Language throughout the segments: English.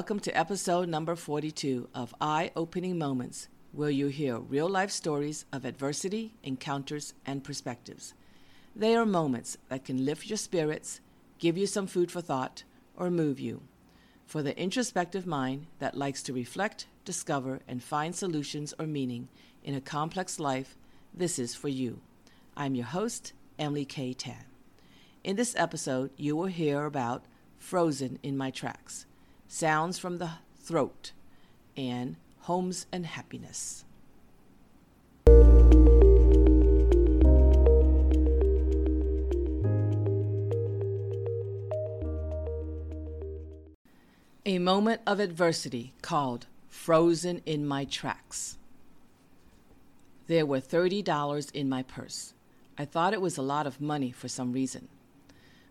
Welcome to episode number 42 of Eye Opening Moments, where you hear real life stories of adversity, encounters, and perspectives. They are moments that can lift your spirits, give you some food for thought, or move you. For the introspective mind that likes to reflect, discover, and find solutions or meaning in a complex life, this is for you. I'm your host, Emily Kay Tan. In this episode, you will hear about Frozen in My Tracks, Sounds from the Throat, and Homes and Happiness. A moment of adversity called Frozen in My Tracks. There were $30 in my purse. I thought it was a lot of money for some reason.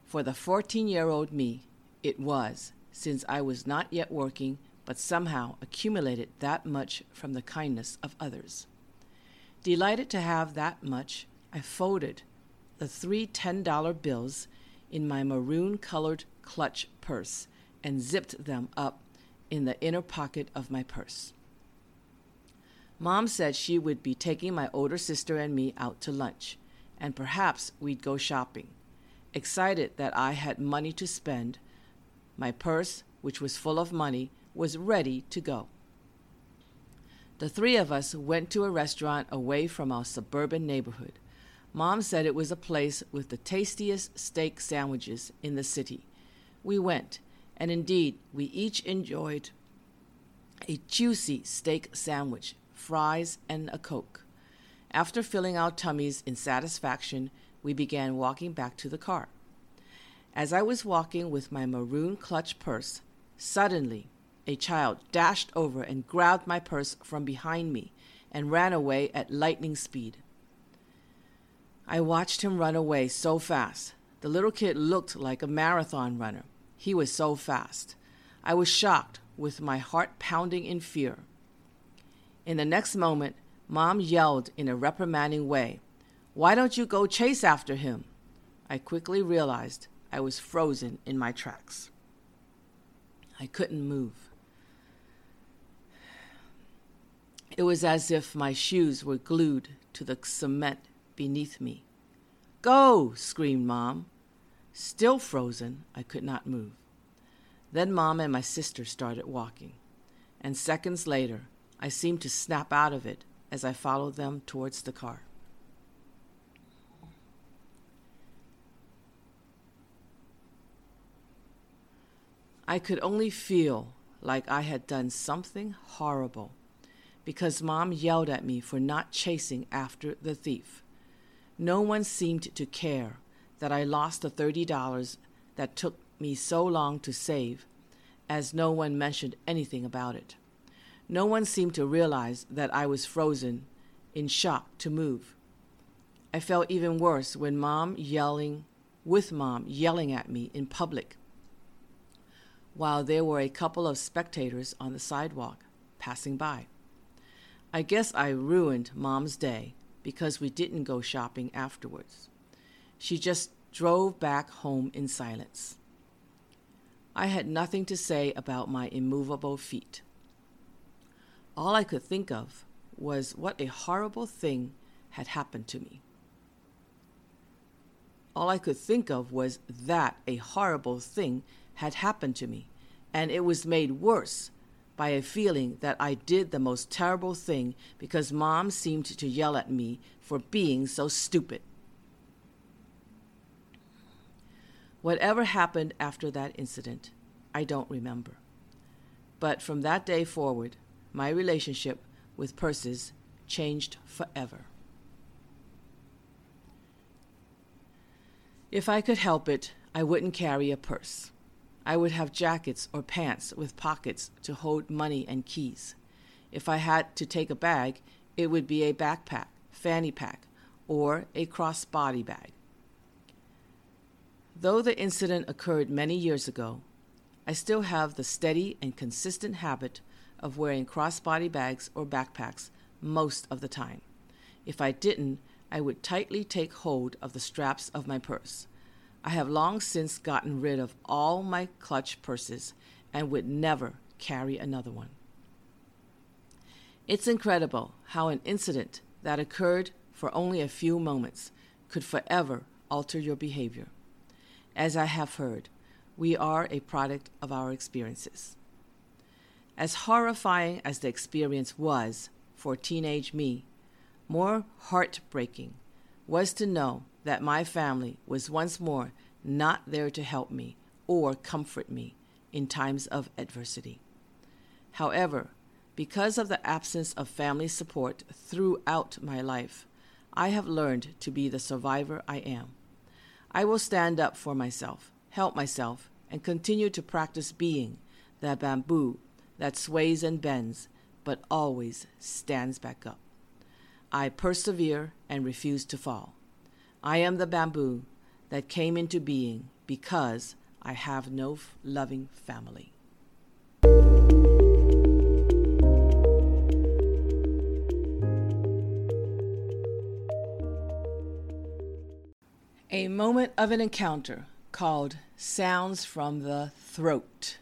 For the 14 year old me, it was, since I was not yet working, but somehow accumulated that much from the kindness of others. Delighted to have that much, I folded the three $10 bills in my maroon colored clutch purse and zipped them up in the inner pocket of my purse. Mom said she would be taking my older sister and me out to lunch, and perhaps we'd go shopping. Excited that I had money to spend, my purse, which was full of money, was ready to go. The three of us went to a restaurant away from our suburban neighborhood. Mom said it was a place with the tastiest steak sandwiches in the city. We went, and indeed, we each enjoyed a juicy steak sandwich, fries, and a Coke. After filling our tummies in satisfaction, we began walking back to the car. As I was walking with my maroon clutch purse, suddenly a child dashed over and grabbed my purse from behind me and ran away at lightning speed. I watched him run away so fast. The little kid looked like a marathon runner. He was so fast. I was shocked, with my heart pounding in fear. In the next moment, Mom yelled in a reprimanding way, Why don't you go chase after him? I quickly realized I was frozen in my tracks. I couldn't move. It was as if my shoes were glued to the cement beneath me. Go! screamed Mom. Still frozen, I could not move. Then Mom and my sister started walking, and seconds later, I seemed to snap out of it as I followed them towards the car. I could only feel like I had done something horrible because mom yelled at me for not chasing after the thief. No one seemed to care that I lost the $30 that took me so long to save, as no one mentioned anything about it. No one seemed to realize that I was frozen, in shock to move. I felt even worse when mom yelling, with mom yelling at me in public while there were a couple of spectators on the sidewalk passing by. I guess I ruined Mom's day because we didn't go shopping afterwards. She just drove back home in silence. I had nothing to say about my immovable feet. All I could think of was what a horrible thing had happened to me. All I could think of was that a horrible thing had happened to me, and it was made worse by a feeling that I did the most terrible thing because mom seemed to yell at me for being so stupid. Whatever happened after that incident, I don't remember. But from that day forward, my relationship with purses changed forever. If I could help it, I wouldn't carry a purse. I would have jackets or pants with pockets to hold money and keys. If I had to take a bag, it would be a backpack, fanny pack, or a crossbody bag. Though the incident occurred many years ago, I still have the steady and consistent habit of wearing crossbody bags or backpacks most of the time. If I didn't, I would tightly take hold of the straps of my purse. I have long since gotten rid of all my clutch purses and would never carry another one. It's incredible how an incident that occurred for only a few moments could forever alter your behavior. As I have heard, we are a product of our experiences. As horrifying as the experience was for teenage me, more heartbreaking was to know that my family was once more not there to help me or comfort me in times of adversity. However, because of the absence of family support throughout my life, I have learned to be the survivor I am. I will stand up for myself, help myself, and continue to practice being the bamboo that sways and bends, but always stands back up. I persevere and refuse to fall. I am the bamboo that came into being because I have no loving family. A moment of an encounter called Sounds from the Throat.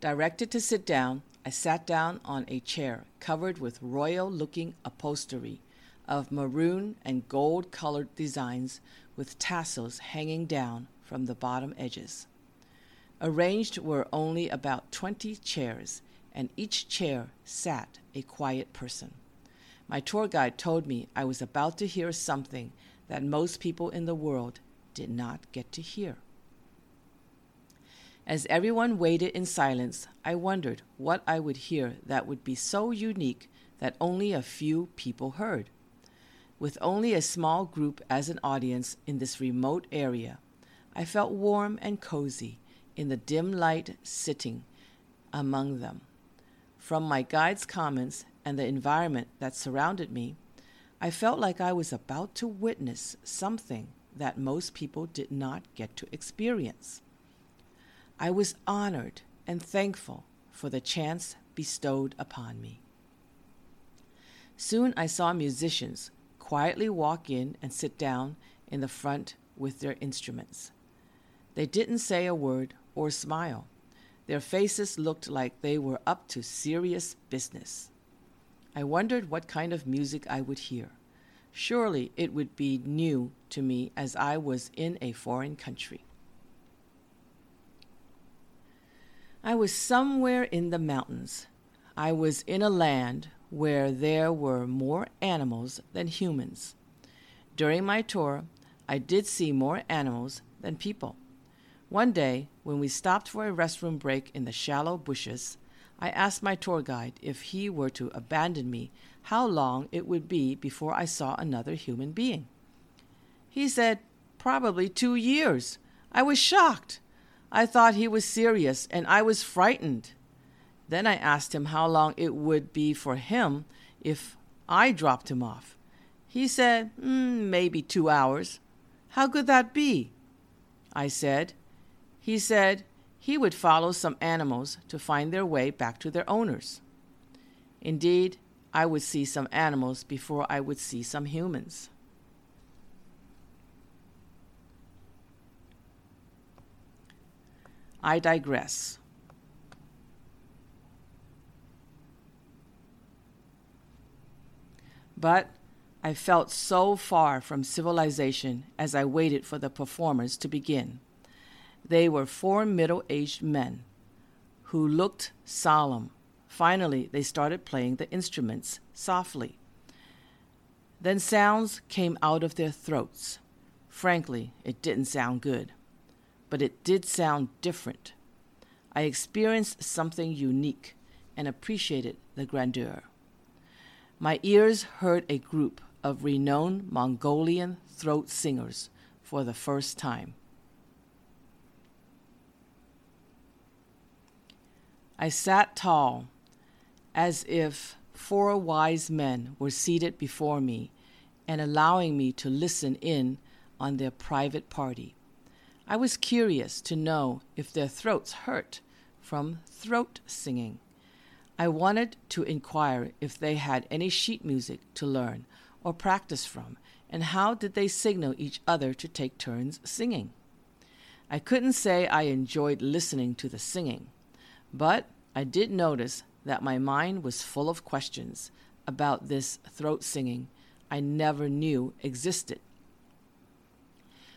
Directed to sit down, I sat down on a chair covered with royal looking upholstery of maroon and gold colored designs with tassels hanging down from the bottom edges. Arranged were only about twenty chairs, and each chair sat a quiet person. My tour guide told me I was about to hear something that most people in the world did not get to hear. As everyone waited in silence, I wondered what I would hear that would be so unique that only a few people heard. With only a small group as an audience in this remote area, I felt warm and cozy in the dim light sitting among them. From my guide's comments and the environment that surrounded me, I felt like I was about to witness something that most people did not get to experience. I was honored and thankful for the chance bestowed upon me. Soon I saw musicians quietly walk in and sit down in the front with their instruments. They didn't say a word or smile. Their faces looked like they were up to serious business. I wondered what kind of music I would hear. Surely it would be new to me as I was in a foreign country. I was somewhere in the mountains. I was in a land where there were more animals than humans. During my tour, I did see more animals than people. One day, when we stopped for a restroom break in the shallow bushes, I asked my tour guide if he were to abandon me, how long it would be before I saw another human being. He said, Probably two years. I was shocked. I thought he was serious, and I was frightened. Then I asked him how long it would be for him if I dropped him off. He said, mm, maybe two hours. How could that be? I said. He said he would follow some animals to find their way back to their owners. Indeed, I would see some animals before I would see some humans. I digress. But I felt so far from civilization as I waited for the performers to begin. They were four middle aged men who looked solemn. Finally, they started playing the instruments softly. Then sounds came out of their throats. Frankly, it didn't sound good but it did sound different. I experienced something unique and appreciated the grandeur. My ears heard a group of renowned Mongolian throat singers for the first time. I sat tall, as if four wise men were seated before me and allowing me to listen in on their private party. I was curious to know if their throats hurt from throat singing. I wanted to inquire if they had any sheet music to learn or practice from, and how did they signal each other to take turns singing. I couldn't say I enjoyed listening to the singing, but I did notice that my mind was full of questions about this throat singing I never knew existed.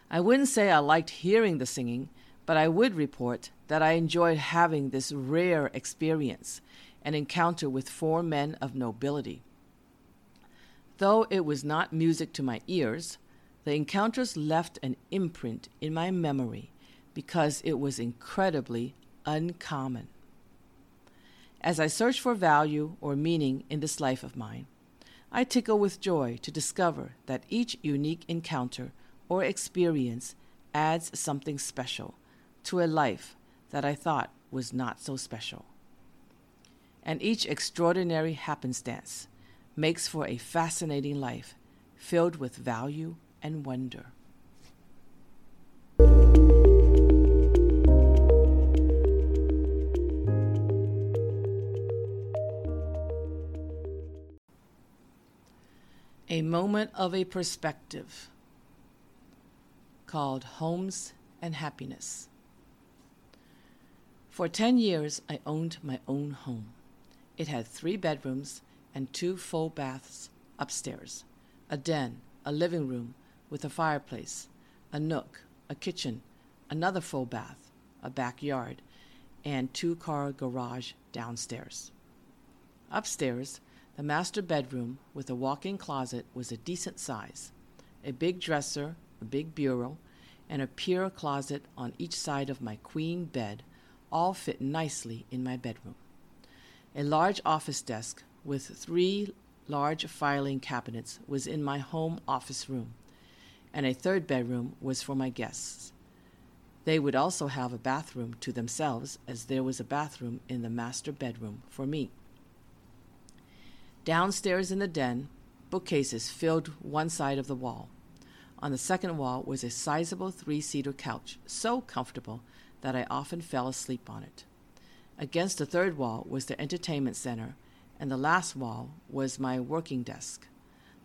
I wouldn't say I liked hearing the singing, but I would report that I enjoyed having this rare experience an encounter with four men of nobility. Though it was not music to my ears, the encounters left an imprint in my memory because it was incredibly uncommon. As I search for value or meaning in this life of mine, I tickle with joy to discover that each unique encounter or experience adds something special to a life that I thought was not so special. And each extraordinary happenstance makes for a fascinating life filled with value and wonder. A moment of a perspective called Homes and Happiness. For 10 years, I owned my own home. It had three bedrooms and two full baths upstairs, a den, a living room with a fireplace, a nook, a kitchen, another full bath, a backyard, and two car garage downstairs. Upstairs, the master bedroom with a walk in closet was a decent size. A big dresser, a big bureau, and a pier closet on each side of my queen bed all fit nicely in my bedroom. A large office desk with three large filing cabinets was in my home office room, and a third bedroom was for my guests. They would also have a bathroom to themselves, as there was a bathroom in the master bedroom for me. Downstairs in the den, bookcases filled one side of the wall. On the second wall was a sizable three seater couch, so comfortable that I often fell asleep on it. Against the third wall was the entertainment center, and the last wall was my working desk.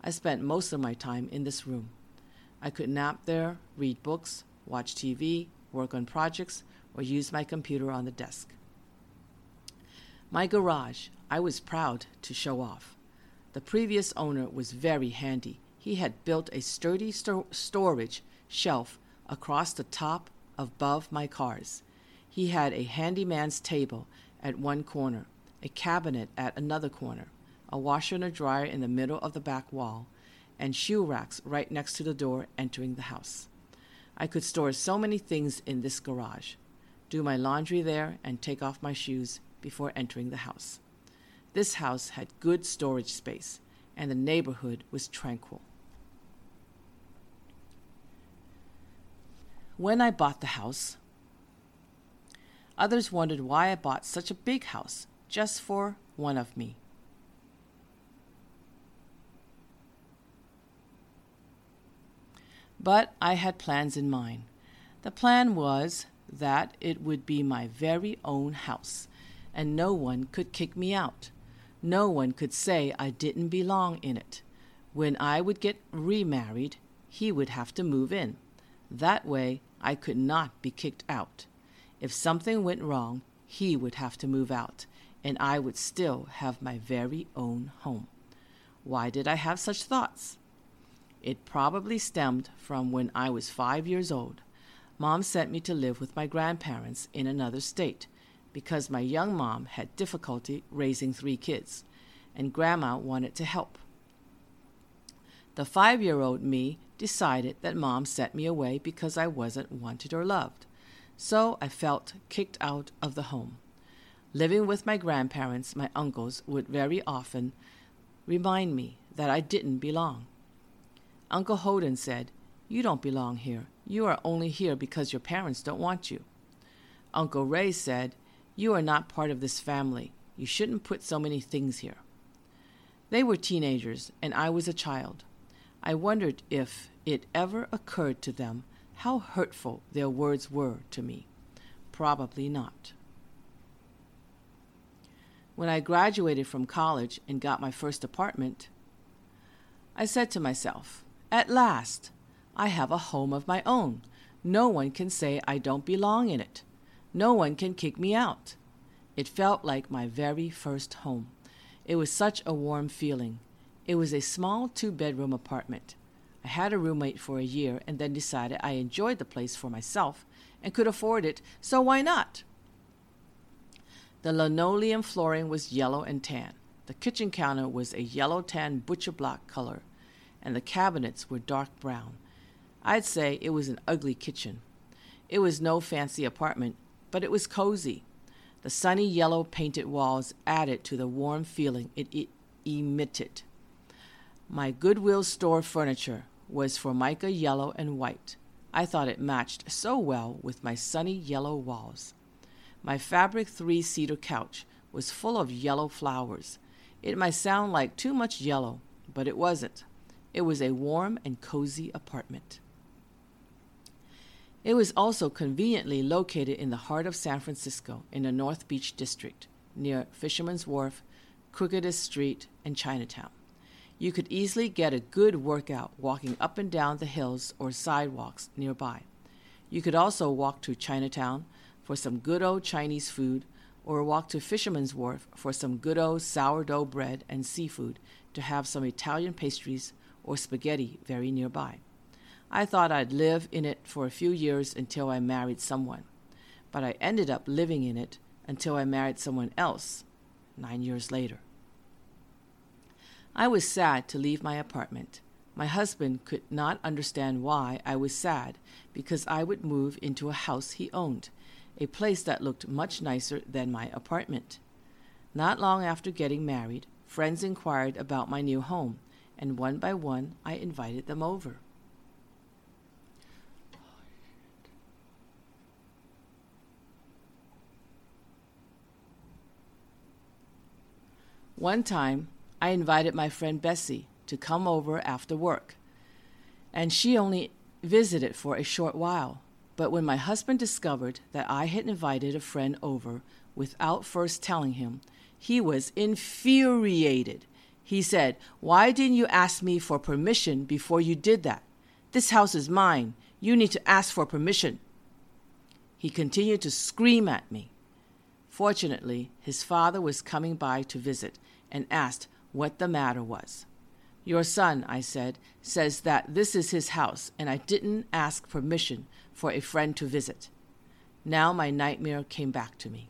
I spent most of my time in this room. I could nap there, read books, watch TV, work on projects, or use my computer on the desk. My garage, I was proud to show off. The previous owner was very handy. He had built a sturdy sto- storage shelf across the top above my cars. He had a handyman's table at one corner, a cabinet at another corner, a washer and a dryer in the middle of the back wall, and shoe racks right next to the door entering the house. I could store so many things in this garage, do my laundry there, and take off my shoes before entering the house. This house had good storage space, and the neighborhood was tranquil. When I bought the house. Others wondered why I bought such a big house just for one of me. But I had plans in mind. The plan was that it would be my very own house, and no one could kick me out. No one could say I didn't belong in it. When I would get remarried, he would have to move in. That way, I could not be kicked out. If something went wrong, he would have to move out, and I would still have my very own home. Why did I have such thoughts? It probably stemmed from when I was five years old. Mom sent me to live with my grandparents in another state because my young mom had difficulty raising three kids, and Grandma wanted to help. The five year old me decided that mom sent me away because I wasn't wanted or loved. So I felt kicked out of the home. Living with my grandparents, my uncles would very often remind me that I didn't belong. Uncle Holden said, You don't belong here. You are only here because your parents don't want you. Uncle Ray said, You are not part of this family. You shouldn't put so many things here. They were teenagers, and I was a child. I wondered if it ever occurred to them how hurtful their words were to me. Probably not. When I graduated from college and got my first apartment, I said to myself, At last, I have a home of my own. No one can say I don't belong in it. No one can kick me out. It felt like my very first home. It was such a warm feeling. It was a small two bedroom apartment. I had a roommate for a year and then decided I enjoyed the place for myself and could afford it, so why not? The linoleum flooring was yellow and tan. The kitchen counter was a yellow tan butcher block color, and the cabinets were dark brown. I'd say it was an ugly kitchen. It was no fancy apartment, but it was cozy. The sunny yellow painted walls added to the warm feeling it, it emitted. My Goodwill store furniture was formica yellow and white. I thought it matched so well with my sunny yellow walls. My fabric three seater couch was full of yellow flowers. It might sound like too much yellow, but it wasn't. It was a warm and cozy apartment. It was also conveniently located in the heart of San Francisco in the North Beach district, near Fisherman's Wharf, Crookedest Street, and Chinatown. You could easily get a good workout walking up and down the hills or sidewalks nearby. You could also walk to Chinatown for some good old Chinese food or walk to Fisherman's Wharf for some good old sourdough bread and seafood to have some Italian pastries or spaghetti very nearby. I thought I'd live in it for a few years until I married someone, but I ended up living in it until I married someone else nine years later. I was sad to leave my apartment. My husband could not understand why I was sad because I would move into a house he owned, a place that looked much nicer than my apartment. Not long after getting married, friends inquired about my new home, and one by one I invited them over. One time, I invited my friend Bessie to come over after work, and she only visited for a short while. But when my husband discovered that I had invited a friend over without first telling him, he was infuriated. He said, Why didn't you ask me for permission before you did that? This house is mine. You need to ask for permission. He continued to scream at me. Fortunately, his father was coming by to visit and asked what the matter was. Your son, I said, says that this is his house, and I didn't ask permission for a friend to visit. Now my nightmare came back to me.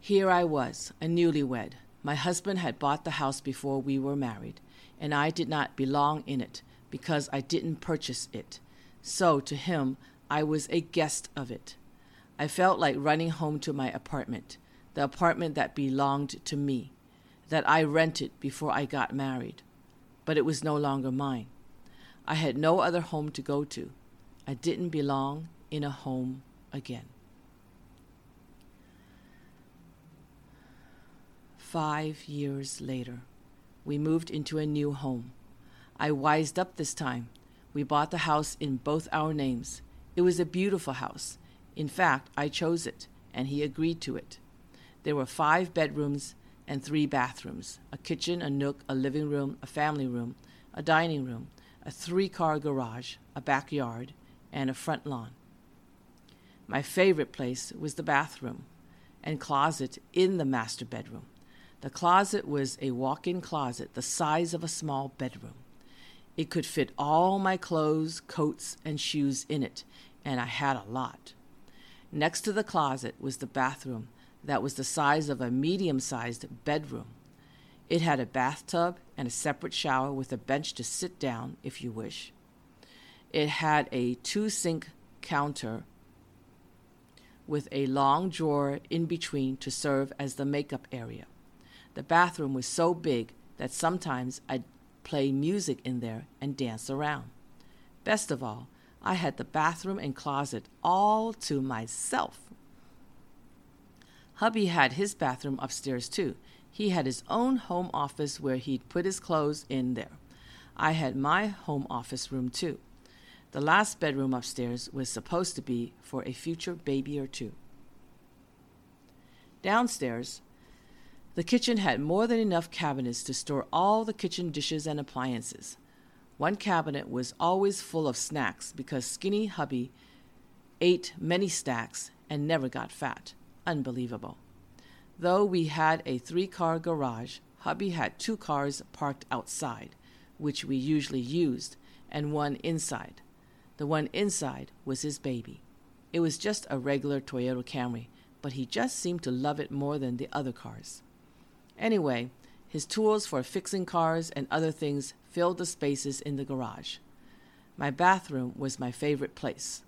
Here I was, a newlywed. My husband had bought the house before we were married, and I did not belong in it because I didn't purchase it. So to him, I was a guest of it. I felt like running home to my apartment, the apartment that belonged to me, that I rented before I got married. But it was no longer mine. I had no other home to go to. I didn't belong in a home again. Five years later, we moved into a new home. I wised up this time. We bought the house in both our names. It was a beautiful house. In fact, I chose it, and he agreed to it. There were five bedrooms and three bathrooms a kitchen, a nook, a living room, a family room, a dining room, a three car garage, a backyard, and a front lawn. My favorite place was the bathroom and closet in the master bedroom. The closet was a walk in closet the size of a small bedroom. It could fit all my clothes, coats, and shoes in it, and I had a lot. Next to the closet was the bathroom that was the size of a medium sized bedroom. It had a bathtub and a separate shower with a bench to sit down if you wish. It had a two sink counter with a long drawer in between to serve as the makeup area. The bathroom was so big that sometimes I'd play music in there and dance around. Best of all, I had the bathroom and closet all to myself. Hubby had his bathroom upstairs too. He had his own home office where he'd put his clothes in there. I had my home office room too. The last bedroom upstairs was supposed to be for a future baby or two. Downstairs, the kitchen had more than enough cabinets to store all the kitchen dishes and appliances. One cabinet was always full of snacks because skinny hubby ate many stacks and never got fat. Unbelievable. Though we had a three car garage, hubby had two cars parked outside, which we usually used, and one inside. The one inside was his baby. It was just a regular Toyota Camry, but he just seemed to love it more than the other cars. Anyway, his tools for fixing cars and other things filled the spaces in the garage. My bathroom was my favorite place,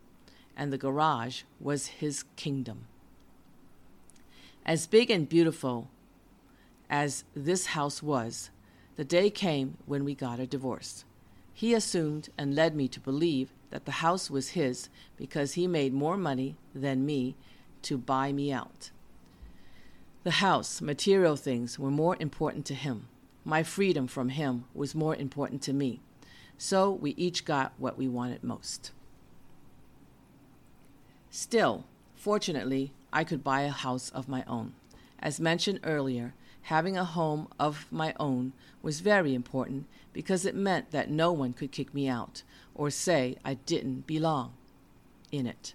and the garage was his kingdom. As big and beautiful as this house was, the day came when we got a divorce. He assumed and led me to believe that the house was his because he made more money than me to buy me out. The house, material things, were more important to him. My freedom from him was more important to me. So we each got what we wanted most. Still, fortunately, I could buy a house of my own. As mentioned earlier, having a home of my own was very important because it meant that no one could kick me out or say I didn't belong in it.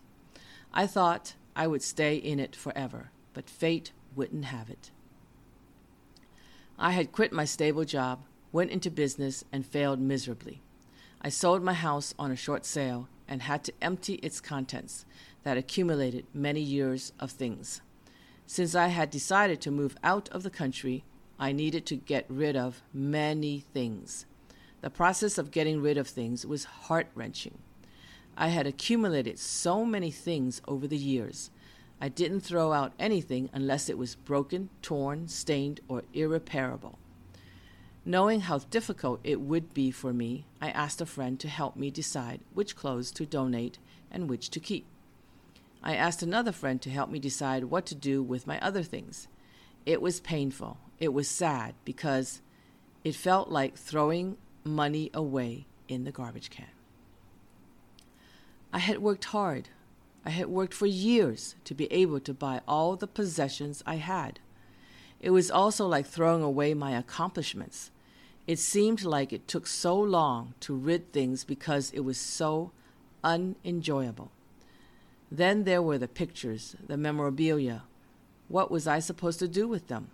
I thought I would stay in it forever, but fate wouldn't have it. I had quit my stable job, went into business, and failed miserably. I sold my house on a short sale and had to empty its contents that accumulated many years of things. Since I had decided to move out of the country, I needed to get rid of many things. The process of getting rid of things was heart wrenching. I had accumulated so many things over the years. I didn't throw out anything unless it was broken, torn, stained, or irreparable. Knowing how difficult it would be for me, I asked a friend to help me decide which clothes to donate and which to keep. I asked another friend to help me decide what to do with my other things. It was painful. It was sad because it felt like throwing money away in the garbage can. I had worked hard. I had worked for years to be able to buy all the possessions I had. It was also like throwing away my accomplishments. It seemed like it took so long to rid things because it was so unenjoyable. Then there were the pictures, the memorabilia. What was I supposed to do with them?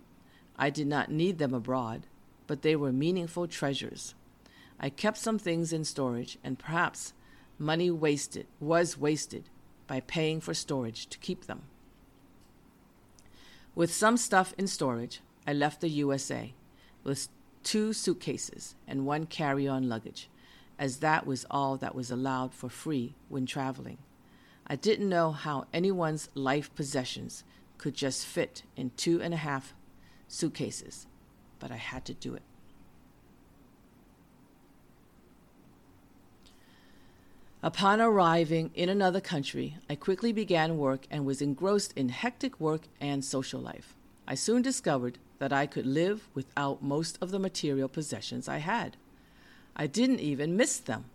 I did not need them abroad, but they were meaningful treasures. I kept some things in storage, and perhaps money wasted was wasted by paying for storage to keep them. With some stuff in storage, I left the USA with two suitcases and one carry on luggage, as that was all that was allowed for free when traveling. I didn't know how anyone's life possessions could just fit in two and a half suitcases, but I had to do it. Upon arriving in another country, I quickly began work and was engrossed in hectic work and social life. I soon discovered that I could live without most of the material possessions I had. I didn't even miss them.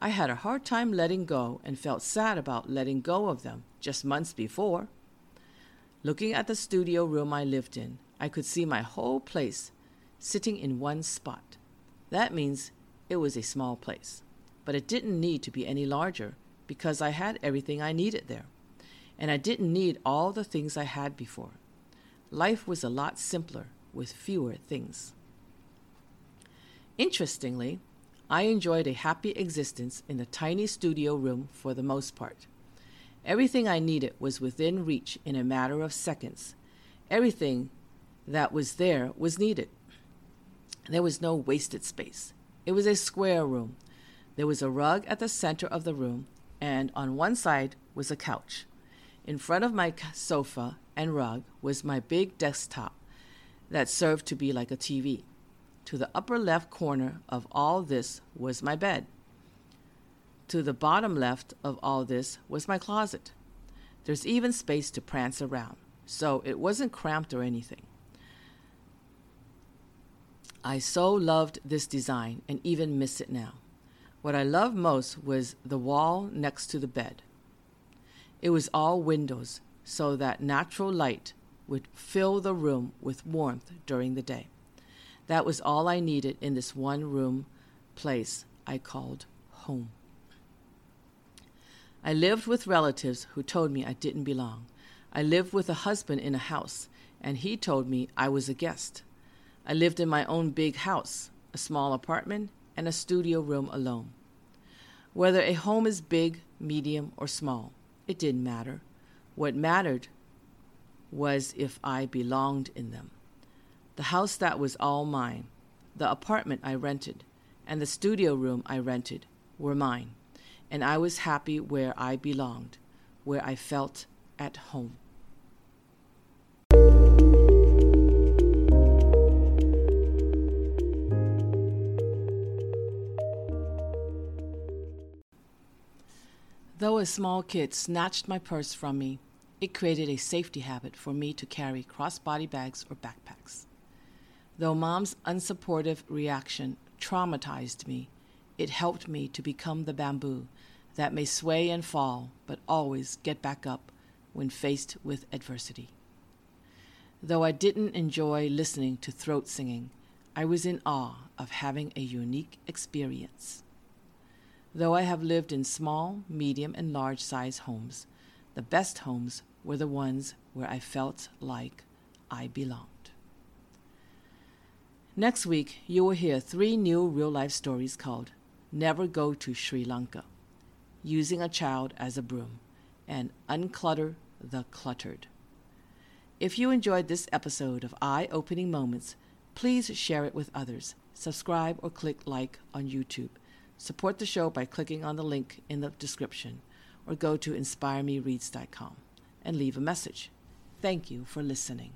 I had a hard time letting go and felt sad about letting go of them just months before. Looking at the studio room I lived in, I could see my whole place sitting in one spot. That means it was a small place but it didn't need to be any larger because I had everything I needed there. And I didn't need all the things I had before. Life was a lot simpler with fewer things. Interestingly, I enjoyed a happy existence in the tiny studio room for the most part. Everything I needed was within reach in a matter of seconds. Everything that was there was needed. There was no wasted space. It was a square room there was a rug at the center of the room, and on one side was a couch. In front of my sofa and rug was my big desktop that served to be like a TV. To the upper left corner of all this was my bed. To the bottom left of all this was my closet. There's even space to prance around, so it wasn't cramped or anything. I so loved this design and even miss it now. What I loved most was the wall next to the bed. It was all windows, so that natural light would fill the room with warmth during the day. That was all I needed in this one room place I called home. I lived with relatives who told me I didn't belong. I lived with a husband in a house, and he told me I was a guest. I lived in my own big house, a small apartment, and a studio room alone. Whether a home is big, medium, or small, it didn't matter. What mattered was if I belonged in them. The house that was all mine, the apartment I rented, and the studio room I rented were mine, and I was happy where I belonged, where I felt at home. Though a small kid snatched my purse from me, it created a safety habit for me to carry crossbody bags or backpacks. Though mom's unsupportive reaction traumatized me, it helped me to become the bamboo that may sway and fall, but always get back up when faced with adversity. Though I didn't enjoy listening to throat singing, I was in awe of having a unique experience. Though I have lived in small, medium, and large size homes, the best homes were the ones where I felt like I belonged. Next week, you will hear three new real life stories called Never Go to Sri Lanka, Using a Child as a Broom, and Unclutter the Cluttered. If you enjoyed this episode of Eye Opening Moments, please share it with others. Subscribe or click like on YouTube Support the show by clicking on the link in the description or go to inspiremereads.com and leave a message. Thank you for listening.